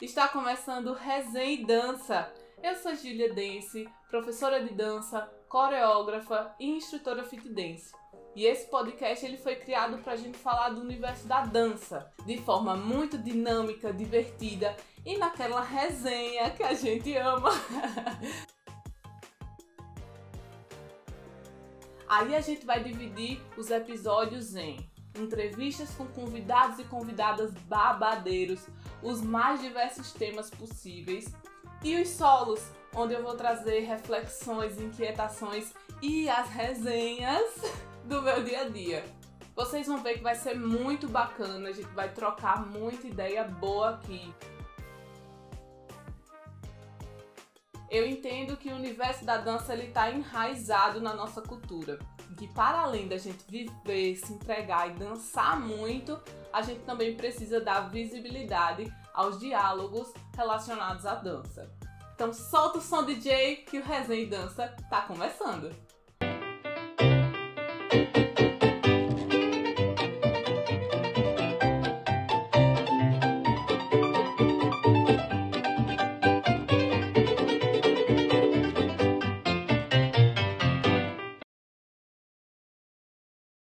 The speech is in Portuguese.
Está começando Resenha e Dança. Eu sou Julia Dance, professora de dança, coreógrafa e instrutora fit dance. E esse podcast ele foi criado para a gente falar do universo da dança de forma muito dinâmica, divertida e naquela resenha que a gente ama. Aí a gente vai dividir os episódios em entrevistas com convidados e convidadas babadeiros, os mais diversos temas possíveis, e os solos, onde eu vou trazer reflexões, inquietações e as resenhas do meu dia a dia. Vocês vão ver que vai ser muito bacana, a gente vai trocar muita ideia boa aqui. Eu entendo que o universo da dança ele está enraizado na nossa cultura, que para além da gente viver, se entregar e dançar muito, a gente também precisa dar visibilidade aos diálogos relacionados à dança. Então solta o som DJ que o Resenha e Dança tá começando!